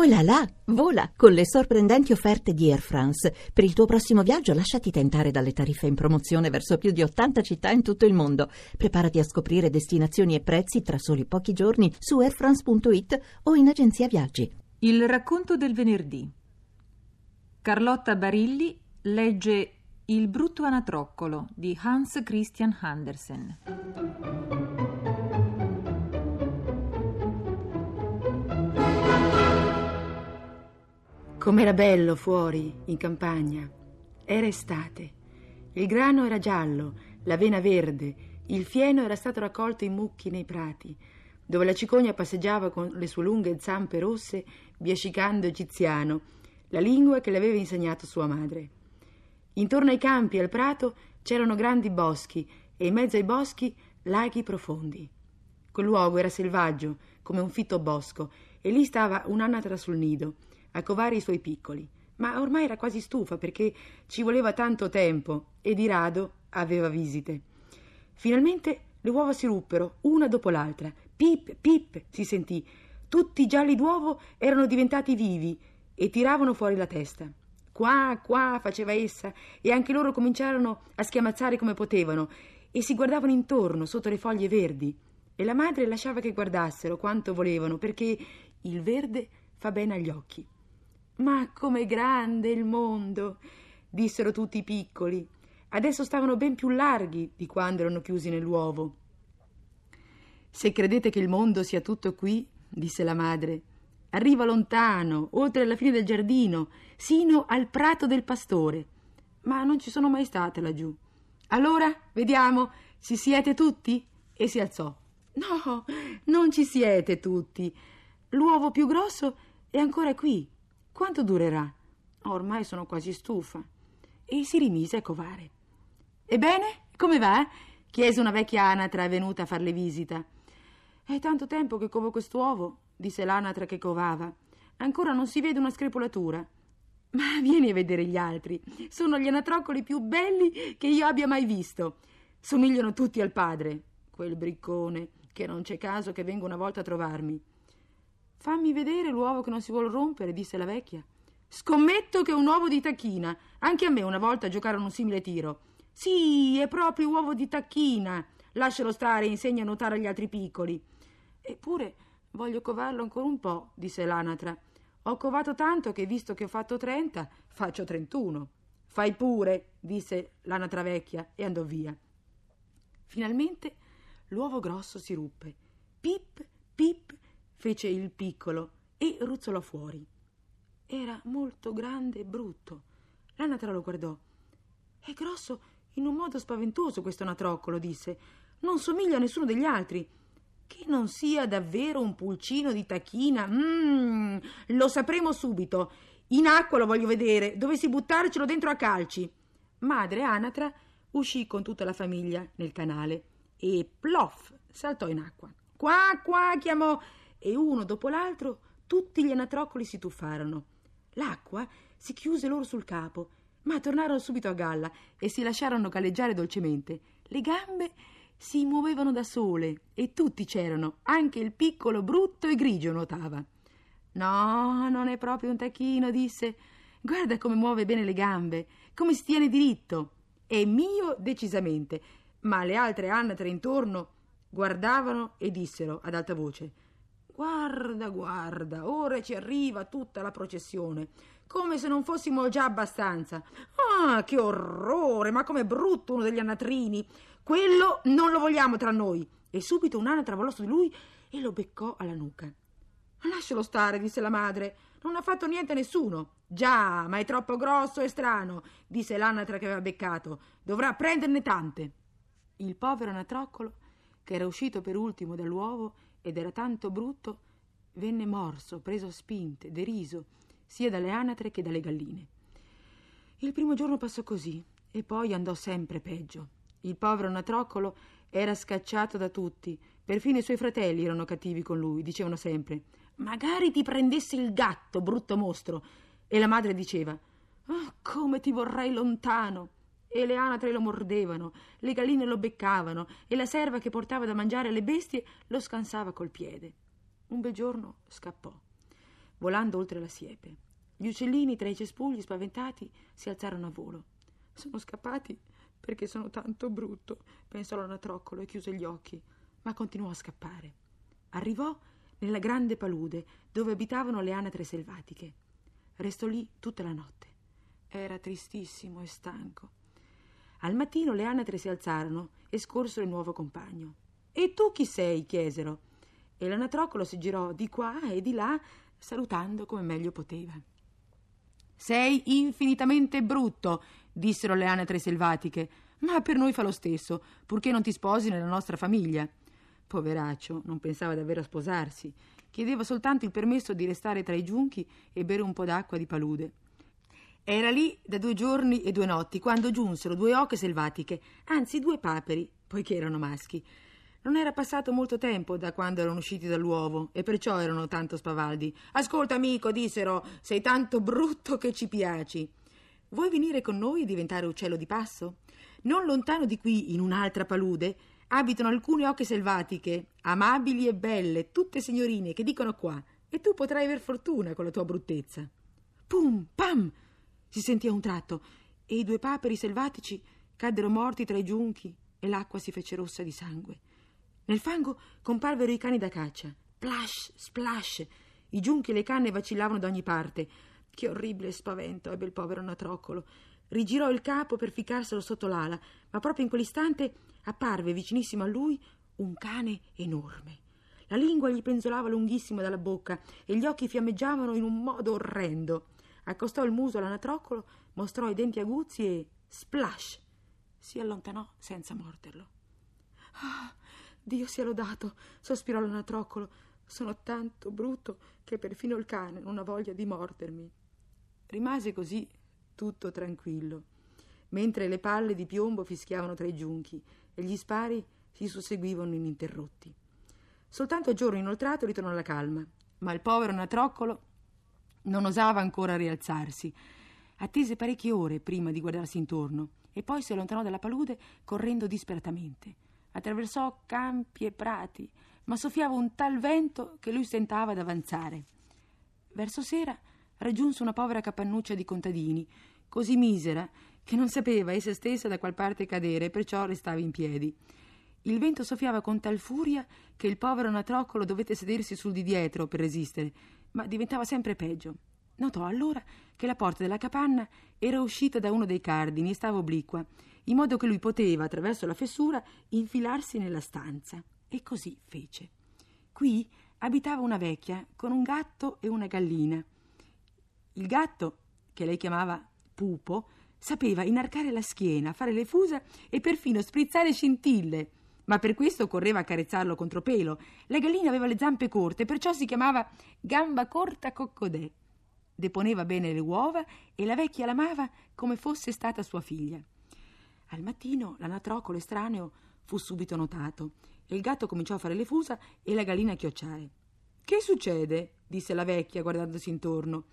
Oh là là, vola con le sorprendenti offerte di Air France. Per il tuo prossimo viaggio lasciati tentare dalle tariffe in promozione verso più di 80 città in tutto il mondo. Preparati a scoprire destinazioni e prezzi tra soli pochi giorni su airfrance.it o in agenzia viaggi. Il racconto del venerdì. Carlotta Barilli legge Il brutto anatroccolo di Hans Christian Andersen. Com'era bello fuori, in campagna. Era estate. Il grano era giallo, l'avena verde, il fieno era stato raccolto in mucchi nei prati, dove la cicogna passeggiava con le sue lunghe zampe rosse, biascicando egiziano, la lingua che le aveva insegnato sua madre. Intorno ai campi e al prato c'erano grandi boschi e in mezzo ai boschi laghi profondi. Quel luogo era selvaggio, come un fitto bosco, e lì stava un'anatra sul nido a covare i suoi piccoli, ma ormai era quasi stufa perché ci voleva tanto tempo e di rado aveva visite. Finalmente le uova si ruppero, una dopo l'altra. Pip, pip, si sentì. Tutti i gialli d'uovo erano diventati vivi e tiravano fuori la testa. Qua, qua, faceva essa, e anche loro cominciarono a schiamazzare come potevano e si guardavano intorno sotto le foglie verdi. E la madre lasciava che guardassero quanto volevano, perché il verde fa bene agli occhi. Ma com'è grande il mondo! dissero tutti i piccoli. Adesso stavano ben più larghi di quando erano chiusi nell'uovo. Se credete che il mondo sia tutto qui, disse la madre, arriva lontano, oltre la fine del giardino, sino al prato del pastore. Ma non ci sono mai state laggiù. Allora, vediamo, ci siete tutti? E si alzò. No, non ci siete tutti. L'uovo più grosso è ancora qui, quanto durerà? Ormai sono quasi stufa. E si rimise a covare. Ebbene, come va? chiese una vecchia anatra venuta a farle visita. È tanto tempo che covo quest'uovo, disse l'anatra che covava. Ancora non si vede una screpolatura. Ma vieni a vedere gli altri. Sono gli anatroccoli più belli che io abbia mai visto. Somigliano tutti al padre. Quel briccone, che non c'è caso che venga una volta a trovarmi. Fammi vedere l'uovo che non si vuole rompere, disse la vecchia. Scommetto che è un uovo di tacchina. Anche a me una volta giocarono un simile tiro. Sì, è proprio uovo di tacchina. Lascialo stare e insegna a nuotare agli altri piccoli. Eppure voglio covarlo ancora un po', disse l'anatra. Ho covato tanto che, visto che ho fatto trenta, faccio trentuno. Fai pure, disse l'anatra vecchia e andò via. Finalmente l'uovo grosso si ruppe. Pip, pip, fece il piccolo e ruzzolò fuori. Era molto grande e brutto. L'anatra lo guardò. È grosso in un modo spaventoso questo anatroccolo, disse. Non somiglia a nessuno degli altri. Che non sia davvero un pulcino di tachina. Mmm, lo sapremo subito. In acqua lo voglio vedere. Dovessi buttarcelo dentro a calci. Madre Anatra uscì con tutta la famiglia nel canale e plof saltò in acqua. Qua, qua, chiamò e uno dopo l'altro tutti gli anatroccoli si tuffarono. L'acqua si chiuse loro sul capo, ma tornarono subito a galla e si lasciarono galleggiare dolcemente. Le gambe si muovevano da sole e tutti c'erano, anche il piccolo brutto e grigio nuotava. No, non è proprio un tacchino, disse. Guarda come muove bene le gambe, come si tiene diritto. È mio decisamente, ma le altre anatre intorno guardavano e dissero ad alta voce Guarda, guarda, ora ci arriva tutta la processione, come se non fossimo già abbastanza. Ah, che orrore, ma com'è brutto uno degli anatrini. Quello non lo vogliamo tra noi. E subito un'anatra volò su di lui e lo beccò alla nuca. Lascialo stare, disse la madre. Non ha fatto niente a nessuno. Già, ma è troppo grosso e strano, disse l'anatra che aveva beccato. Dovrà prenderne tante. Il povero anatroccolo, che era uscito per ultimo dall'uovo, ed era tanto brutto, venne morso, preso a spinte, deriso, sia dalle anatre che dalle galline. Il primo giorno passò così e poi andò sempre peggio. Il povero natroccolo era scacciato da tutti, perfino i suoi fratelli erano cattivi con lui, dicevano sempre Magari ti prendessi il gatto, brutto mostro. E la madre diceva oh, come ti vorrei lontano. E le anatre lo mordevano, le galline lo beccavano e la serva che portava da mangiare alle bestie lo scansava col piede. Un bel giorno scappò. volando oltre la siepe. Gli uccellini tra i cespugli, spaventati, si alzarono a volo. Sono scappati perché sono tanto brutto, pensò l'anatroccolo e chiuse gli occhi, ma continuò a scappare. Arrivò nella grande palude dove abitavano le anatre selvatiche. Restò lì tutta la notte. Era tristissimo e stanco. Al mattino le anatre si alzarono e scorsero il nuovo compagno. E tu chi sei? chiesero. E l'anatroccolo si girò di qua e di là, salutando come meglio poteva. Sei infinitamente brutto, dissero le anatre selvatiche, ma per noi fa lo stesso, purché non ti sposi nella nostra famiglia. Poveraccio, non pensava davvero a sposarsi. Chiedeva soltanto il permesso di restare tra i giunchi e bere un po' d'acqua di palude. Era lì da due giorni e due notti quando giunsero due oche selvatiche, anzi due paperi, poiché erano maschi. Non era passato molto tempo da quando erano usciti dall'uovo e perciò erano tanto spavaldi. Ascolta, amico, dissero, sei tanto brutto che ci piaci. Vuoi venire con noi e diventare uccello di passo? Non lontano di qui, in un'altra palude, abitano alcune oche selvatiche, amabili e belle, tutte signorine, che dicono qua, e tu potrai aver fortuna con la tua bruttezza. Pum, pam! Si sentì a un tratto, e i due paperi selvatici caddero morti tra i giunchi e l'acqua si fece rossa di sangue. Nel fango comparvero i cani da caccia. Plash, splash! I giunchi e le canne vacillavano da ogni parte. Che orribile spavento ebbe il povero Natroccolo. Rigirò il capo per ficcarselo sotto l'ala, ma proprio in quell'istante apparve vicinissimo a lui un cane enorme. La lingua gli penzolava lunghissima dalla bocca e gli occhi fiammeggiavano in un modo orrendo. Accostò il muso all'anatroccolo, mostrò i denti aguzzi e splash! Si allontanò senza morderlo. Ah, Dio sia lodato! sospirò l'anatroccolo. Sono tanto brutto che perfino il cane non ha voglia di mordermi. Rimase così tutto tranquillo, mentre le palle di piombo fischiavano tra i giunchi e gli spari si susseguivano ininterrotti. Soltanto a giorno inoltrato ritornò la calma, ma il povero natroccolo non osava ancora rialzarsi. Attese parecchie ore prima di guardarsi intorno e poi si allontanò dalla palude correndo disperatamente. Attraversò campi e prati, ma soffiava un tal vento che lui stentava ad avanzare. Verso sera raggiunse una povera capannuccia di contadini, così misera che non sapeva essa stessa da qual parte cadere e perciò restava in piedi. Il vento soffiava con tal furia che il povero natroccolo dovette sedersi sul di dietro per resistere, ma diventava sempre peggio. Notò allora che la porta della capanna era uscita da uno dei cardini e stava obliqua, in modo che lui poteva, attraverso la fessura, infilarsi nella stanza. E così fece. Qui abitava una vecchia con un gatto e una gallina. Il gatto, che lei chiamava Pupo, sapeva inarcare la schiena, fare le fusa e perfino sprizzare scintille, ma per questo correva a carezzarlo contro pelo. La gallina aveva le zampe corte, perciò si chiamava Gamba Corta Coccodè. Deponeva bene le uova e la vecchia l'amava come fosse stata sua figlia. Al mattino l'anatroccolo estraneo fu subito notato e il gatto cominciò a fare le fusa e la gallina a chiocciare. Che succede? disse la vecchia guardandosi intorno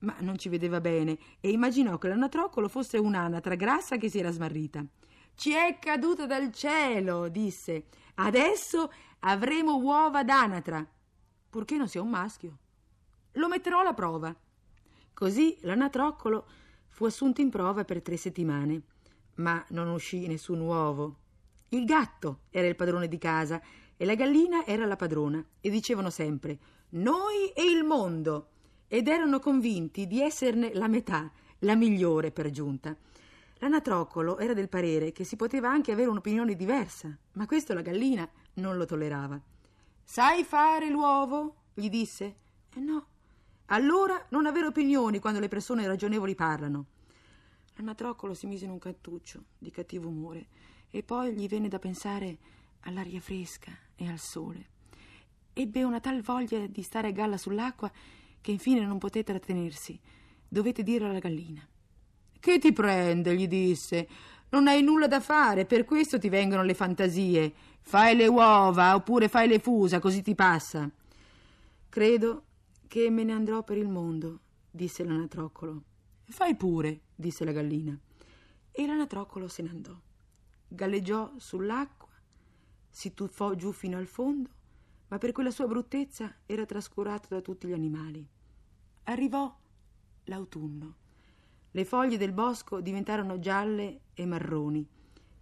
ma non ci vedeva bene e immaginò che l'anatroccolo fosse un'anatra grassa che si era smarrita. Ci è caduta dal cielo, disse. Adesso avremo uova d'anatra, purché non sia un maschio. Lo metterò alla prova. Così l'anatroccolo fu assunto in prova per tre settimane, ma non uscì nessun uovo. Il gatto era il padrone di casa e la gallina era la padrona e dicevano sempre noi e il mondo ed erano convinti di esserne la metà, la migliore per giunta. L'anatroccolo era del parere che si poteva anche avere un'opinione diversa, ma questo la gallina non lo tollerava. Sai fare l'uovo? gli disse. Eh no. Allora non avere opinioni quando le persone ragionevoli parlano. L'anatroccolo si mise in un cantuccio di cattivo umore e poi gli venne da pensare all'aria fresca e al sole. Ebbe una tal voglia di stare a galla sull'acqua che infine non poté trattenersi. Dovete dirlo alla gallina. Che ti prende? gli disse. Non hai nulla da fare, per questo ti vengono le fantasie. Fai le uova oppure fai le fusa, così ti passa. Credo che me ne andrò per il mondo, disse l'anatroccolo. Fai pure, disse la gallina. E l'anatroccolo se ne andò. Galleggiò sull'acqua, si tuffò giù fino al fondo ma per quella sua bruttezza era trascurato da tutti gli animali. arrivò l'autunno. Le foglie del bosco diventarono gialle e marroni.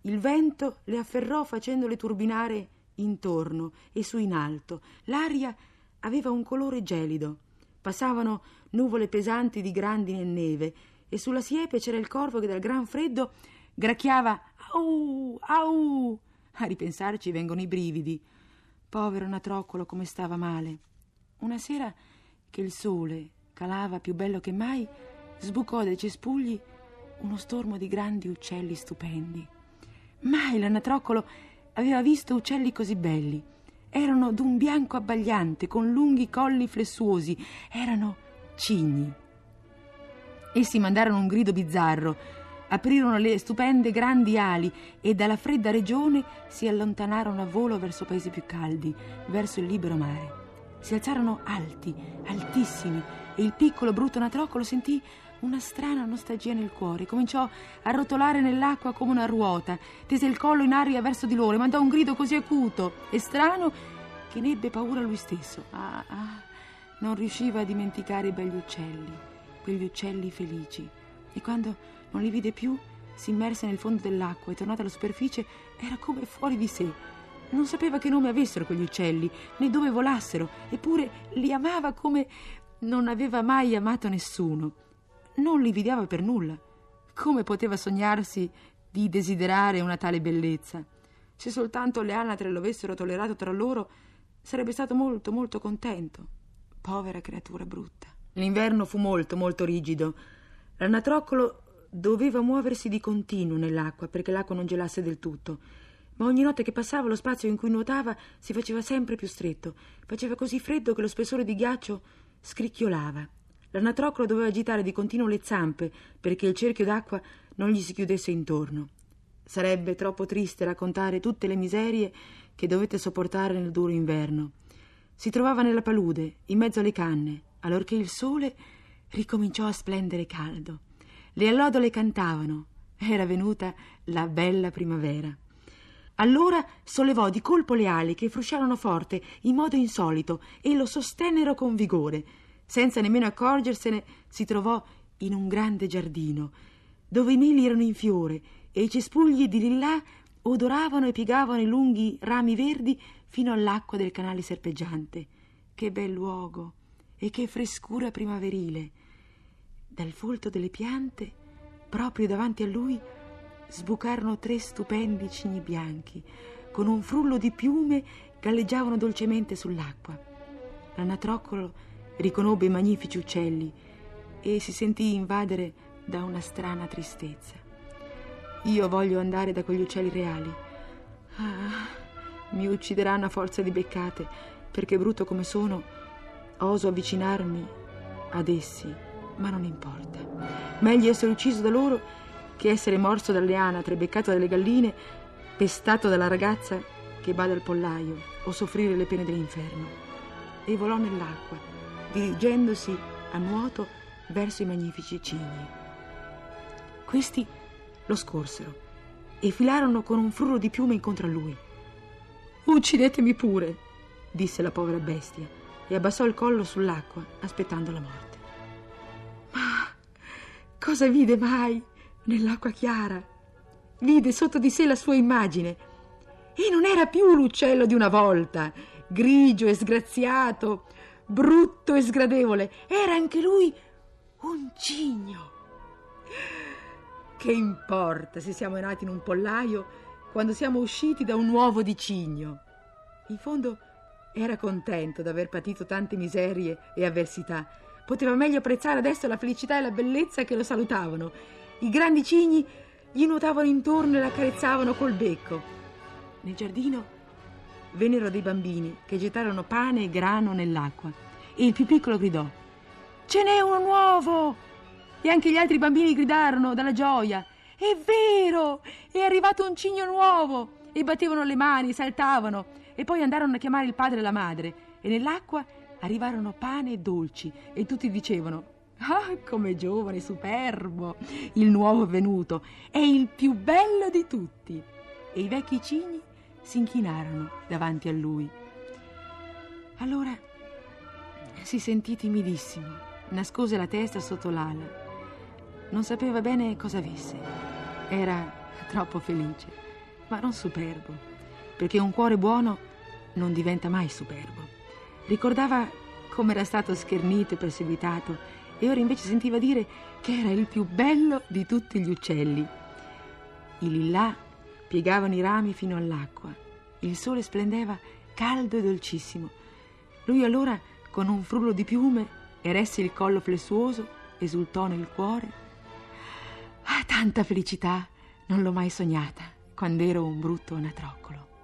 Il vento le afferrò facendole turbinare intorno e su in alto. L'aria aveva un colore gelido. Passavano nuvole pesanti di grandine e neve e sulla siepe c'era il corvo che dal gran freddo gracchiava au au. A ripensarci vengono i brividi. Povero Natroccolo come stava male. Una sera che il sole calava più bello che mai, sbucò dai cespugli uno stormo di grandi uccelli stupendi. Mai l'anatroccolo aveva visto uccelli così belli. Erano d'un bianco abbagliante, con lunghi colli flessuosi. Erano cigni. Essi mandarono un grido bizzarro, aprirono le stupende grandi ali e dalla fredda regione si allontanarono a volo verso paesi più caldi, verso il libero mare. Si alzarono alti, altissimi, e il piccolo brutto natroccolo sentì una strana nostalgia nel cuore. Cominciò a rotolare nell'acqua come una ruota, tese il collo in aria verso di loro e mandò un grido così acuto e strano che ne ebbe paura lui stesso. Ah, ah, non riusciva a dimenticare i begli uccelli, quegli uccelli felici. E quando non li vide più, si immerse nel fondo dell'acqua e tornata alla superficie era come fuori di sé. Non sapeva che nome avessero quegli uccelli, né dove volassero, eppure li amava come non aveva mai amato nessuno. Non li invidiava per nulla. Come poteva sognarsi di desiderare una tale bellezza? Se soltanto le anatre lo avessero tollerato tra loro, sarebbe stato molto, molto contento. Povera creatura brutta. L'inverno fu molto, molto rigido. L'anatroccolo doveva muoversi di continuo nell'acqua perché l'acqua non gelasse del tutto. Ma ogni notte che passava lo spazio in cui nuotava si faceva sempre più stretto. Faceva così freddo che lo spessore di ghiaccio scricchiolava. L'anatroclo doveva agitare di continuo le zampe perché il cerchio d'acqua non gli si chiudesse intorno. Sarebbe troppo triste raccontare tutte le miserie che dovette sopportare nel duro inverno. Si trovava nella palude, in mezzo alle canne, allorché il sole ricominciò a splendere caldo. Le allodole cantavano. Era venuta la bella primavera. Allora sollevò di colpo le ali che frusciarono forte in modo insolito e lo sostennero con vigore. Senza nemmeno accorgersene, si trovò in un grande giardino, dove i meli erano in fiore e i cespugli di lillà odoravano e piegavano i lunghi rami verdi fino all'acqua del canale serpeggiante. Che bel luogo e che frescura primaverile! Dal folto delle piante, proprio davanti a lui, sbucarono tre stupendi cigni bianchi, con un frullo di piume galleggiavano dolcemente sull'acqua. L'anatroccolo riconobbe i magnifici uccelli e si sentì invadere da una strana tristezza. Io voglio andare da quegli uccelli reali. Ah, mi uccideranno a forza di beccate, perché brutto come sono, oso avvicinarmi ad essi, ma non importa. Meglio essere ucciso da loro che essere morso dalle anatre, beccato dalle galline, pestato dalla ragazza che bada al pollaio o soffrire le pene dell'inferno. E volò nell'acqua, dirigendosi a nuoto verso i magnifici cigni. Questi lo scorsero e filarono con un frullo di piume incontro a lui. Uccidetemi pure, disse la povera bestia e abbassò il collo sull'acqua aspettando la morte. Ma cosa vide mai? nell'acqua chiara. Vide sotto di sé la sua immagine e non era più l'uccello di una volta, grigio e sgraziato, brutto e sgradevole, era anche lui un cigno. Che importa se siamo nati in un pollaio quando siamo usciti da un uovo di cigno? In fondo era contento d'aver patito tante miserie e avversità. Poteva meglio apprezzare adesso la felicità e la bellezza che lo salutavano i grandi cigni gli nuotavano intorno e l'accarezzavano col becco. Nel giardino vennero dei bambini che gettarono pane e grano nell'acqua e il più piccolo gridò Ce n'è uno nuovo! E anche gli altri bambini gridarono dalla gioia È vero! È arrivato un cigno nuovo! E battevano le mani, saltavano e poi andarono a chiamare il padre e la madre e nell'acqua arrivarono pane e dolci e tutti dicevano Ah, come giovane, superbo, il nuovo venuto, è il più bello di tutti. E i vecchi cigni si inchinarono davanti a lui. Allora si sentì timidissimo nascose la testa sotto l'ala. Non sapeva bene cosa avesse. Era troppo felice, ma non superbo, perché un cuore buono non diventa mai superbo. Ricordava come era stato schernito e perseguitato e ora invece sentiva dire che era il più bello di tutti gli uccelli. I lillà piegavano i rami fino all'acqua. Il sole splendeva caldo e dolcissimo. Lui allora, con un frullo di piume, eresse il collo flessuoso, esultò nel cuore. Ah, tanta felicità! Non l'ho mai sognata quando ero un brutto anatroccolo.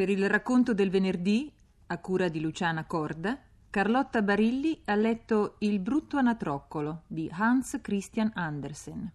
Per il racconto del venerdì, a cura di Luciana Corda, Carlotta Barilli ha letto Il brutto anatroccolo di Hans Christian Andersen.